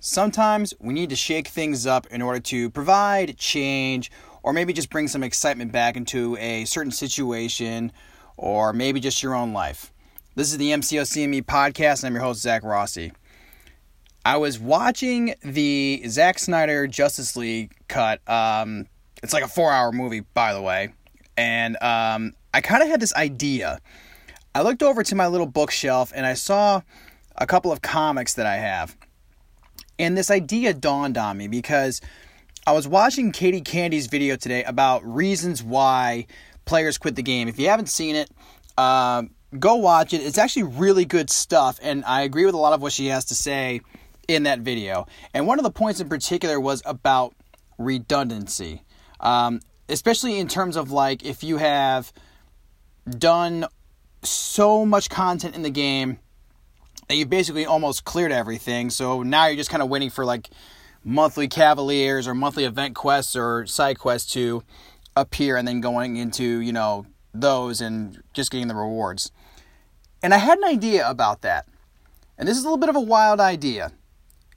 Sometimes we need to shake things up in order to provide change or maybe just bring some excitement back into a certain situation or maybe just your own life. This is the MCOCME podcast, and I'm your host, Zach Rossi. I was watching the Zack Snyder Justice League cut. Um, it's like a four hour movie, by the way. And um, I kind of had this idea. I looked over to my little bookshelf and I saw a couple of comics that I have. And this idea dawned on me because I was watching Katie Candy's video today about reasons why players quit the game. If you haven't seen it, uh, go watch it. It's actually really good stuff, and I agree with a lot of what she has to say in that video. And one of the points in particular was about redundancy, um, especially in terms of like if you have done so much content in the game that you've basically almost cleared everything. So now you're just kind of waiting for like monthly Cavaliers or monthly event quests or side quests to appear and then going into, you know, those and just getting the rewards. And I had an idea about that. And this is a little bit of a wild idea.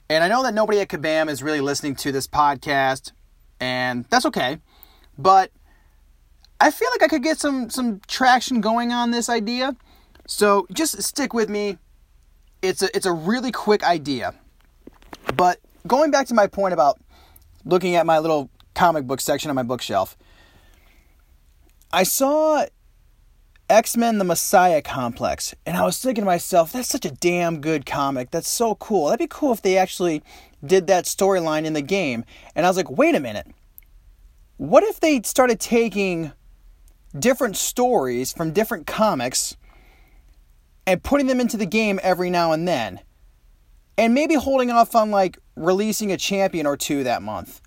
And I know that nobody at Kabam is really listening to this podcast, and that's okay. But I feel like I could get some some traction going on this idea. So just stick with me it's a it's a really quick idea. But going back to my point about looking at my little comic book section on my bookshelf, I saw X Men The Messiah Complex, and I was thinking to myself, that's such a damn good comic. That's so cool. That'd be cool if they actually did that storyline in the game. And I was like, wait a minute. What if they started taking different stories from different comics and putting them into the game every now and then. And maybe holding off on like releasing a champion or two that month.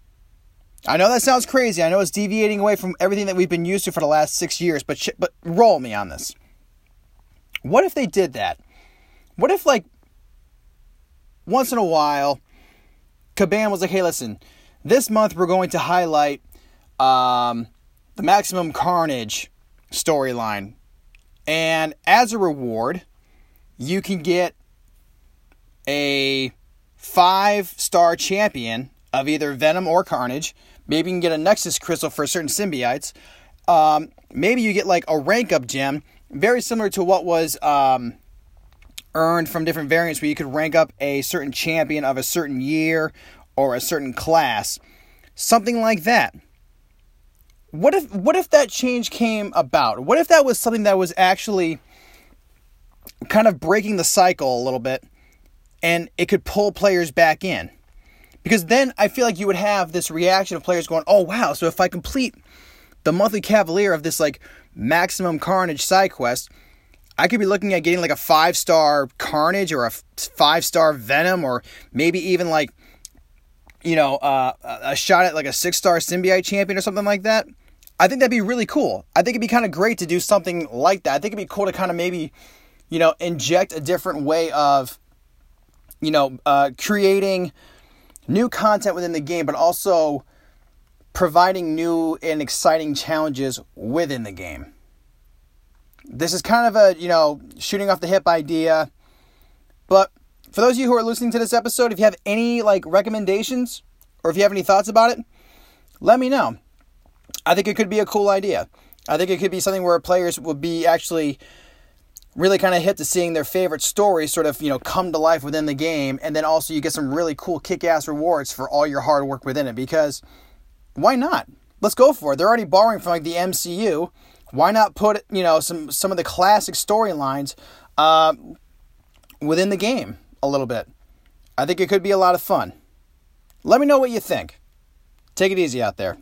I know that sounds crazy. I know it's deviating away from everything that we've been used to for the last 6 years, but sh- but roll me on this. What if they did that? What if like once in a while Kabam was like, "Hey, listen, this month we're going to highlight um, the Maximum Carnage storyline and as a reward, you can get a five star champion of either Venom or Carnage. Maybe you can get a Nexus Crystal for certain symbiotes. Um, maybe you get like a rank up gem, very similar to what was um, earned from different variants, where you could rank up a certain champion of a certain year or a certain class. Something like that what if what if that change came about? What if that was something that was actually kind of breaking the cycle a little bit and it could pull players back in? Because then I feel like you would have this reaction of players going, "Oh wow, so if I complete the monthly cavalier of this like maximum carnage side quest, I could be looking at getting like a 5-star carnage or a 5-star venom or maybe even like you know, uh, a shot at like a six star symbiote champion or something like that. I think that'd be really cool. I think it'd be kind of great to do something like that. I think it'd be cool to kind of maybe, you know, inject a different way of, you know, uh, creating new content within the game, but also providing new and exciting challenges within the game. This is kind of a, you know, shooting off the hip idea. But for those of you who are listening to this episode, if you have any like recommendations or if you have any thoughts about it, let me know. I think it could be a cool idea. I think it could be something where players would be actually really kind of hit to seeing their favorite story sort of, you know, come to life within the game. And then also you get some really cool kick ass rewards for all your hard work within it because why not? Let's go for it. They're already borrowing from like the MCU. Why not put, you know, some, some of the classic storylines uh, within the game a little bit? I think it could be a lot of fun. Let me know what you think. Take it easy out there.